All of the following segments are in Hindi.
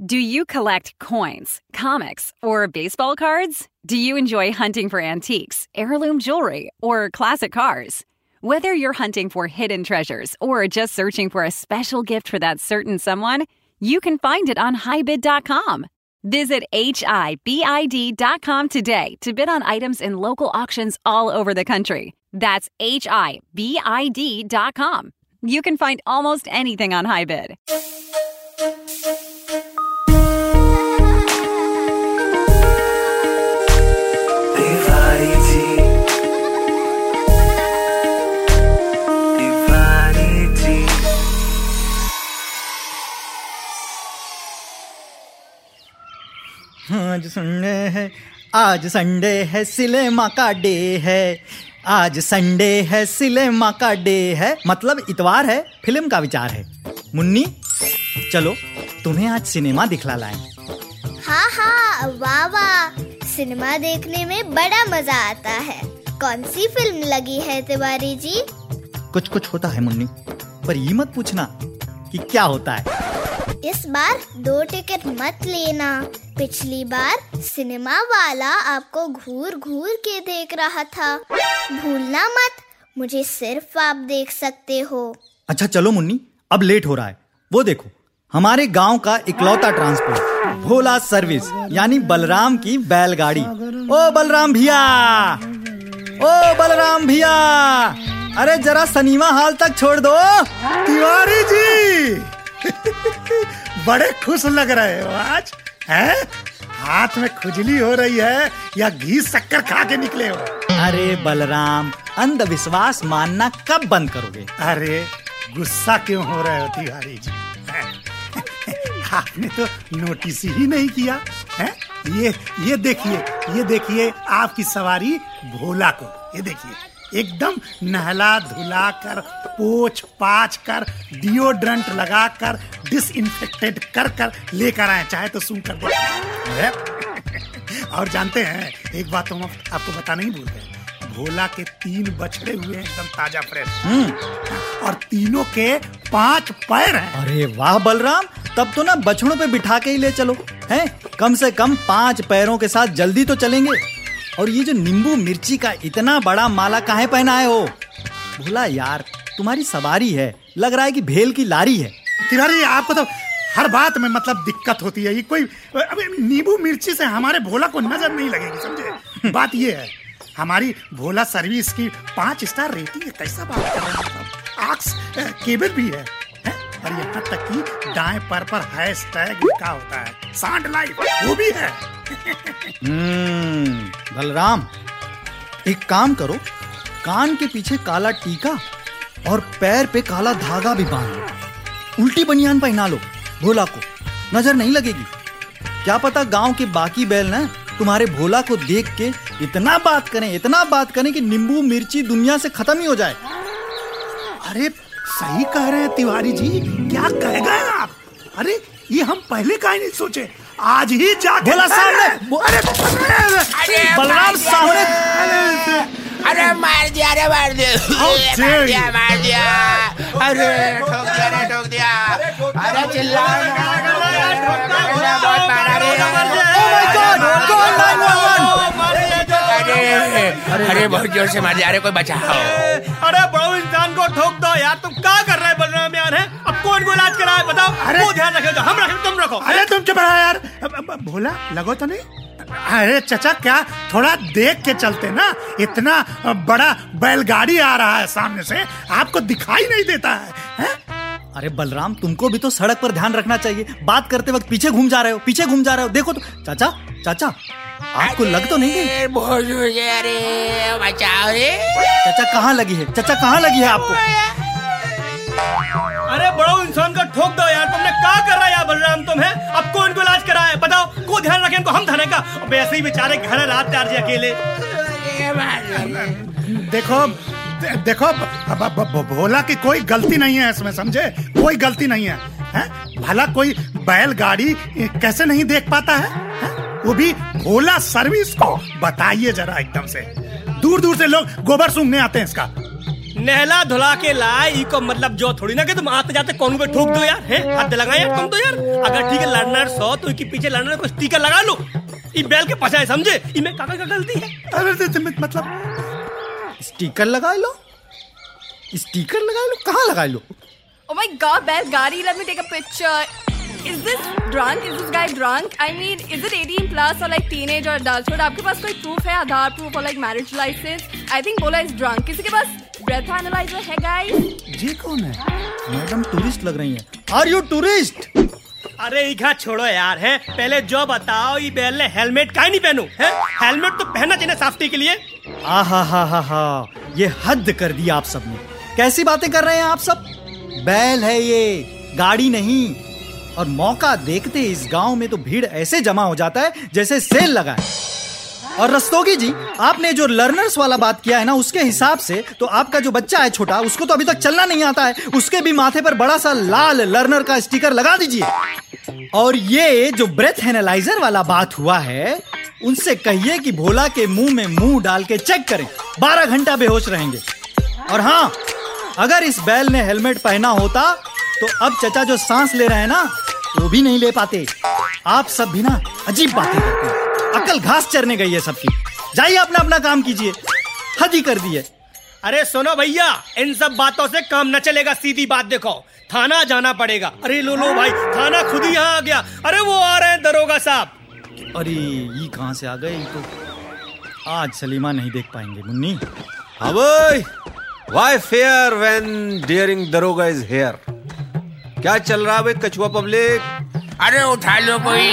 Do you collect coins, comics, or baseball cards? Do you enjoy hunting for antiques, heirloom jewelry, or classic cars? Whether you're hunting for hidden treasures or just searching for a special gift for that certain someone, you can find it on highbid.com. Visit HIBID.com today to bid on items in local auctions all over the country. That's HIBID.com. You can find almost anything on HighBid. आज संडे है आज संडे है सिनेमा का डे है। आज संडे है सिनेमा का डे है। मतलब इतवार है फ़िल्म का विचार है। मुन्नी चलो तुम्हें आज सिनेमा दिखला लाए। हाँ हाँ वाह वाह। सिनेमा देखने में बड़ा मज़ा आता है। कौन सी फ़िल्म लगी है तिवारी जी? कुछ कुछ होता है मुन्नी पर ये मत पूछना कि क्या होता है। इस बार दो टिकट मत लेना। पिछली बार सिनेमा वाला आपको घूर घूर के देख रहा था। भूलना मत, मुझे सिर्फ़ आप देख सकते हो। अच्छा चलो मुन्नी, अब लेट हो रहा है। वो देखो, हमारे गाँव का इकलौता ट्रांसपोर्ट, भोला सर्विस, यानी बलराम की बैलगाड़ी। ओ, बलराम भैया! ओ, बलराम भैया! अरे, जरा सनीमा हाल तक छोड़ दो। तिवारी जी! बड़े खुश लग रहे हो आज। हैं? हाथ में खुजली हो रही है या घी शक्कर खा के निकले हो? अरे बलराम अंधविश्वास मानना कब बंद करोगे? अरे गुस्सा क्यों हो रहे हो तिवारी जी? आपने तो नोटिस ही नहीं किया है? ये ये देखिए ये देखिए आपकी सवारी भोला को ये देखिए। एकदम नहला धुला कर पोछ पाछ कर डिओड्रेंट लगा कर डिसइंफेक्टेड कर कर लेकर आए। चाहे तो सुन कर और जानते हैं एक बात तो हम आपको बताना ही भूल गए भोला के तीन बछड़े हुए हैं एकदम ताज़ा फ्रेश और तीनों के पाँच पैर हैं। अरे वाह बलराम! तब तो ना बछड़ों पे बिठा के ही ले चलो। हैं? कम से कम पाँच पैरों के साथ जल्दी तो चलेंगे। और ये जो नींबू मिर्ची का इतना बड़ा माला काहे पहनाए हो? भोला यार, तुम्हारी सवारी है। लग रहा है कि भेल की लारी है। तिवारी, आपको तो हर बात में मतलब दिक्कत होती है। ये कोई अबे नींबू मिर्ची से हमारे भोला को नज़र नहीं लगेगी, समझे? बात ये है, हमारी भोला सर्विस की पाँच स्टार रेटिंग है, कैसा बात कर रहे हैं आक्स केबल भी है? और यहाँ तक कि दाएँ पर पर हैश टैग लिखा होता है, सांड लाइफ वो भी है। बलराम, एक काम करो, कान के पीछे काला टीका और पैर पे काला धागा भी बाँध लो। उल्टी बनियान पहना लो भोला को, नज़र नहीं लगेगी। क्या पता गाँव के बाकी बैल ना, तुम्हारे भोला को देख के इतना बात करें, इतना बात करें कि नींबू मिर्ची दुनिया से खत्म ही हो जाए। अरे, सही कह रहे हैं तिवारी जी, क्या कह गए आप? अरे, ये हम पहले का ही नहीं सोचे? आज ही जाके भोला सामने। अरे बलराम सामने। अरे मार दिया अरे मार दिया। मार दिया मार दिया। अरे ठोक दिया अरे ठोक दिया। अरे चिल्ला बहुत मारा रे ओह माय गॉड कॉल 911! अरे अरे बहुत ज़ोर से मार दिया। अरे कोई बचाओ। अरे बड़ो इंसान को ठोक दो यार। तुम क्या कर रहे बलराम यार है? अब कौन को इलाज कराए बताओ। अरे- वो ध्यान रखे हम रखे तुम रखो। अरे तुम चुप रहा यार। भोला लगो तो नहीं। अरे चचा क्या थोड़ा देख के चलते ना? इतना बड़ा बैलगाड़ी आ रहा है सामने से आपको दिखाई नहीं देता है, हैं? अरे बलराम तुमको भी तो सड़क पर ध्यान रखना चाहिए। बात करते वक्त पीछे घूम जा रहे हो पीछे घूम जा रहे हो। देखो तो चाचा चाचा आपको लग तो नहीं गई? अरे, बचाओ रे। चाचा कहाँ लगी है? चाचा कहाँ लगी है आपको? अरे बड़ो इंसान का ठोक दो यार तुमने क्या कर रहा है यार बलराम तुम है अब कौन को इलाज कराए बताओ को ध्यान रखे इनको हम धने का। ऐसे ही बेचारे घर है रात चार जी अकेले। देखो दे- देखो ब- ब- ब- भोला की कोई गलती नहीं है इसमें समझे? कोई गलती नहीं है, हैं? भला कोई बैलगाड़ी कैसे नहीं देख पाता है, हैं? वो भी भोला सर्विस को बताइए जरा एकदम से। दूर दूर से लोग गोबर सूंघने आते हैं इसका। नहला धुला के लाए ई को मतलब जो थोड़ी ना कि तुम आते जाते कौन पे ठोक दो यार है? हाथ लगा यार तुम तो यार। अगर ठीक है लड़नर सौ तो इसके पीछे लड़नर को स्टिकर लगा लो। ई बैल के पछाए समझे? ई में काका का गलती है। अरे तो मतलब स्टिकर लगा लो। स्टिकर लगा लो? कहाँ लगा लो? आपके पास कोई प्रूफ है आधार प्रूफ और like marriage licence I think बोला इज़ ड्रंक किसी के पास ब्रेथ एनालाइजर है गाइस जी कौन है? मैडम टूरिस्ट लग रही हैं। आर यू टूरिस्ट अरे इघा छोड़ो यार है? पहले जो बताओ ये पहले हेलमेट काहे नहीं पहनू हेलमेट तो पहनना चाहिए सेफ्टी के लिए। आ हा हा हा हा ये हद कर दी आप सबने। कैसी बातें कर रहे हैं आप सब? बैल है ये, गाड़ी नहीं। और मौका देखते इस गाँव में तो भीड़ ऐसे जमा हो जाता है जैसे सेल लगा है। और रस्तोगी जी, आपने जो लर्नर्स वाला बात किया है ना, उसके हिसाब से तो आपका जो बच्चा है छोटा, उसको तो अभी तक चलना नहीं आता है। उसके भी माथे पर बड़ा सा लाल लर्नर का स्टिकर लगा दीजिए। और ये जो ब्रेथ एनालाइजर वाला बात हुआ है उनसे कहिए कि भोला के मुँह में मुँह डाल के चेक करें। बारह घंटा बेहोश रहेंगे। और हाँ अगर इस बैल ने हेलमेट पहना होता तो अब चचा जो सांस ले रहे हैं ना, वो भी नहीं ले पाते। आप सब भी ना अजीब बातें करते हैं। अकल घास चरने गई है सबकी। जाइए अपना अपना काम कीजिए। हद ही कर दिए अरे सुनो भैया, इन सब बातों से काम न चलेगा, सीधी बात देखो। थाना जाना पड़ेगा। अरे लो लो भाई, थाना खुद ही यहाँ आ गया। अरे वो आ रहे हैं दरोगा साहब। अरे ये कहाँ से आ गए? ये तो आज सलीमा नहीं देख पाएँगे Munni. अबोय why fear when daring daroga is here क्या चल रहा है भाई कछुआ पब्लिक अरे उठा लो कोई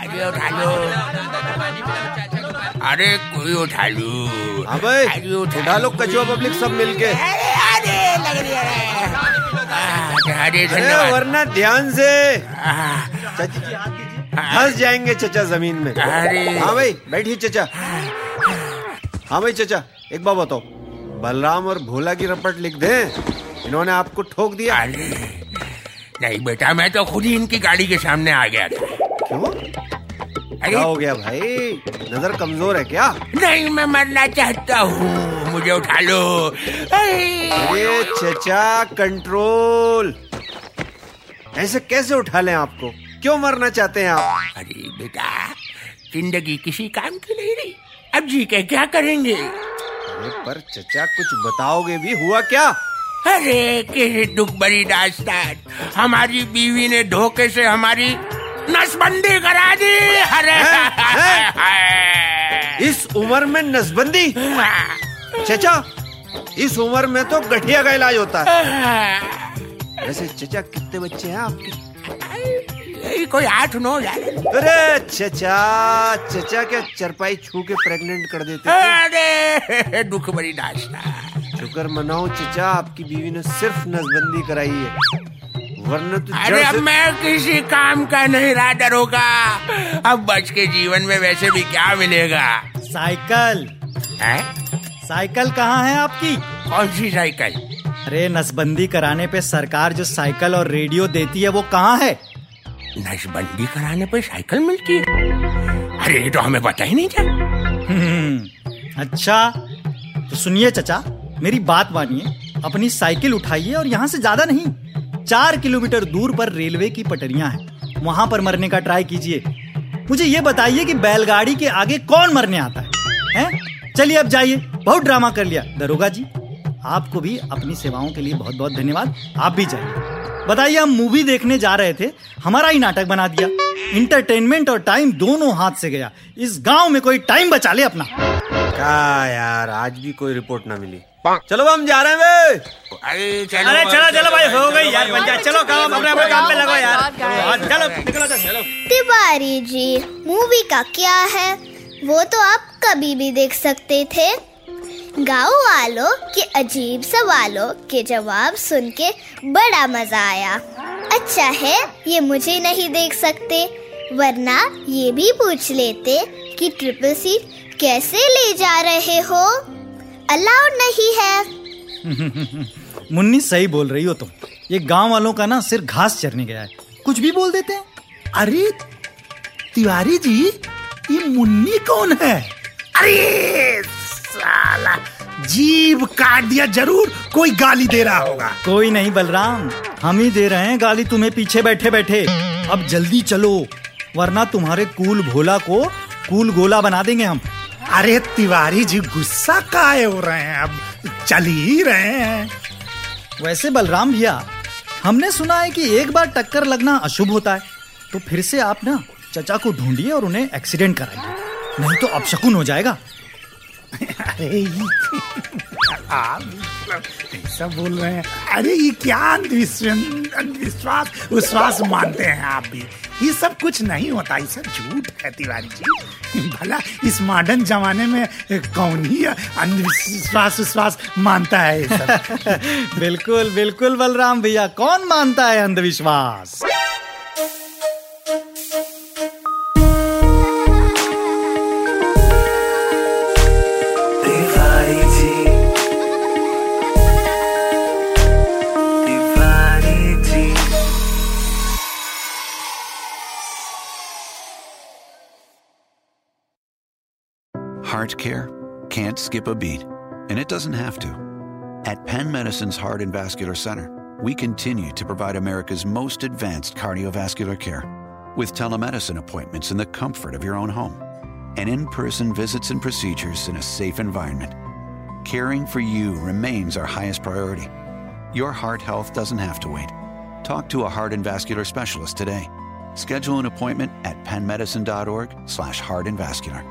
अरे उठा लो। अरे कोई उठा लो। हाँ भाई उठा लो। कछुआ पब्लिक सब मिलके। अरे अरे लग रही है। अरे अरे वरना ध्यान से। आह, चाची जी हाथ दीजिए फंस जाएँगे चचा ज़मीन में। अरे। हाँ भाई बैठिए चचा। हाँ भाई चचा एक बात बताओ। बलराम और भोला की रपट लिख दे इन्होंने आपको ठोक दिया? अरे नहीं बेटा मैं तो खुद ही इनकी गाड़ी के सामने आ गया था। क्यों? क्या हो गया भाई? नज़र कमज़ोर है क्या? नहीं मैं मरना चाहता हूँ मुझे उठा लो। अरे, चचा कंट्रोल ऐसे कैसे उठा लें आपको? क्यों मरना चाहते हैं आप? अरे बेटा ज़िंदगी किसी काम की नहीं रही। अब जी के क्या करेंगे? अरे पर चचा कुछ बताओगे भी? हुआ क्या? अरे किस दुख बड़ी दास्तान हमारी बीवी ने धोखे से हमारी नसबंदी करा दी। अरे हैं? इस उम्र में नसबंदी? चचा इस उम्र में तो गठिया का इलाज होता है। वैसे चचा कितने बच्चे हैं आपके? यही कोई आठ नौ अरे चचा चचा क्या चरपाई छू के प्रेग्नेंट कर देते अरे दुख बड़ी दास्तान शुक्र मनाओ चचा आपकी बीवी ने सिर्फ़ नसबंदी कराई है। वरना तो अरे अब मैं किसी काम का नहीं रहा डरोगा अब बच के जीवन में वैसे भी क्या मिलेगा? साइकिल। है? साइकिल कहाँ है आपकी? कौन सी साइकिल? अरे नसबंदी कराने पे सरकार जो साइकिल और रेडियो देती है वो कहाँ है? नसबंदी कराने पर साइकिल मिलती है। अरे तो हमें पता ही नहीं था। हम्म, अच्छा तो सुनिए चचा मेरी बात मानिए। अपनी साइकिल उठाइए और यहाँ से ज़्यादा नहीं चार किलोमीटर दूर पर रेलवे की पटरियाँ हैं। वहाँ पर मरने का ट्राई कीजिए। मुझे ये बताइए कि बैलगाड़ी के आगे कौन मरने आता है हैं? चलिए अब जाइए बहुत ड्रामा कर लिया। दरोगा जी आपको भी अपनी सेवाओं के लिए बहुत बहुत धन्यवाद। आप भी जाइए। बताइए हम मूवी देखने जा रहे थे हमारा ही नाटक बना दिया। इंटरटेनमेंट और टाइम दोनों हाथ से गया। इस गाँव में कोई टाइम बचा ले अपना। क्या यार आज भी कोई रिपोर्ट ना मिली। चलो हम जा रहे हैं बे। अरे चलो अरे चलो चलो भाई हो गई यार पंचायत चलो काम अपने अपने काम पे लगो यार। हाँ, चलो निकलो चलो। तिवारी जी मूवी का क्या है? वो तो आप कभी भी देख सकते थे। गाँव वालों के अजीब सवालों के जवाब सुन के बड़ा मज़ा आया। अच्छा है ये मुझे नहीं देख सकते वरना ये भी पूछ लेते कि ट्रिपल सीट कैसे ले जा रहे हो? अलाउड नहीं है। मुन्नी सही बोल रही हो तुम। ये गाँव वालों का ना सिर घास चरने गया है। कुछ भी बोल देते हैं। अरे तिवारी जी ये मुन्नी कौन है? अरे साला। जीभ काट दिया ज़रूर कोई गाली दे रहा होगा। कोई नहीं बलराम। हम ही दे रहे हैं गाली तुम्हें पीछे बैठे बैठे। अब जल्दी चलो वरना तुम्हारे कूल भोला को कूल गोला बना देंगे हम। अरे तिवारी जी गुस्सा काहे हो रहे हैं? अब चल ही रहे हैं। वैसे बलराम भैया हमने सुना है कि एक बार टक्कर लगना अशुभ होता है। तो फिर से आप ना चचा को ढूंढिए और उन्हें एक्सीडेंट कराइए। नहीं तो अपशकुन हो जाएगा। अरे आप ऐसा बोल रहे हैं। अरे ये क्या अंधविश्वास विश्वास मानते हैं आप भी। ये सब कुछ नहीं होता, ये सब झूठ है तिवारी जी। भला इस मॉडर्न जमाने में कौन ही अंधविश्वास विश्वास मानता है ये सब? बिल्कुल बिल्कुल बलराम भैया, कौन मानता है अंधविश्वास? Heart care can't skip a beat, and it doesn't have to. At Penn Medicine's Heart and Vascular Center, we continue to provide America's most advanced cardiovascular care with telemedicine appointments in the comfort of your own home and in person visits and procedures in a safe environment. Caring for you remains our highest priority. Your heart health doesn't have to wait. Talk to a heart and vascular specialist today. Schedule an appointment at penmedicine.org slash heart and vascular.